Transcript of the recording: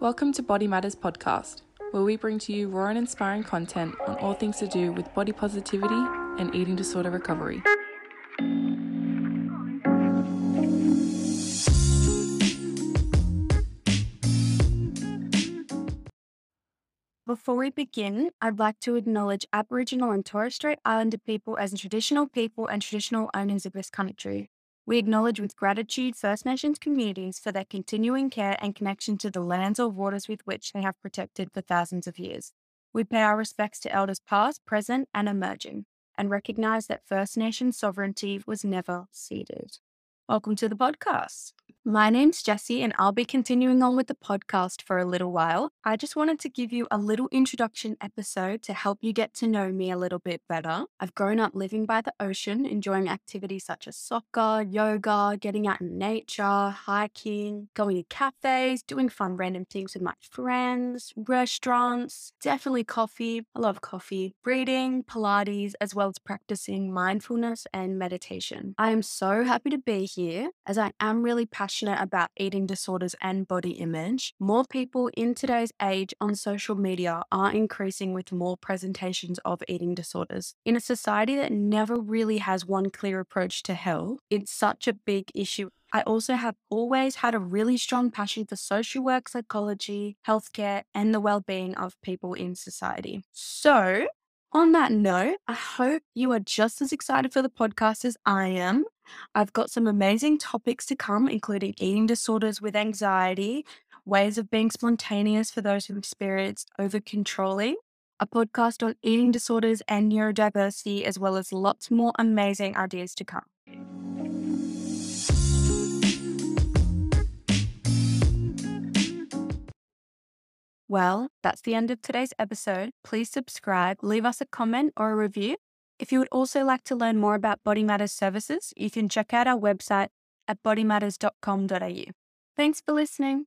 Welcome to Body Matters podcast, where we bring to you raw and inspiring content on all things to do with body positivity and eating disorder recovery. Before we begin, I'd like to acknowledge Aboriginal and Torres Strait Islander people as traditional people and traditional owners of this country. We acknowledge with gratitude First Nations communities for their continuing care and connection to the lands or waters with which they have protected for thousands of years. We pay our respects to elders past, present, and emerging, and recognise that First Nation sovereignty was never ceded. Welcome to the podcast. My name's Jessy, and I'll be continuing on with the podcast for a little while. I just wanted to give you a little introduction episode to help you get to know me a little bit better. I've grown up living by the ocean, enjoying activities such as soccer, yoga, getting out in nature, hiking, going to cafes, doing fun random things with my friends, restaurants, definitely coffee. I love coffee, reading, Pilates, as well as practicing mindfulness and meditation. I am so happy to be here as I am really passionate passionate about eating disorders and body image, more people in today's age on social media are increasing with more presentations of eating disorders. In a society that never really has one clear approach to health, it's such a big issue I also have always had a really strong passion for social work, psychology, healthcare, and the well being of people in society. So, on that note, I hope you are just as excited for the podcast as I am. I've got some amazing topics to come, including eating disorders with anxiety, ways of being spontaneous for those who experience over controlling, a podcast on eating disorders and neurodiversity, as well as lots more amazing ideas to come. Well, that's the end of today's episode. Please subscribe, leave us a comment or a review. If you would also like to learn more about Body Matters services, you can check out our website at bodymatters.com.au. Thanks for listening.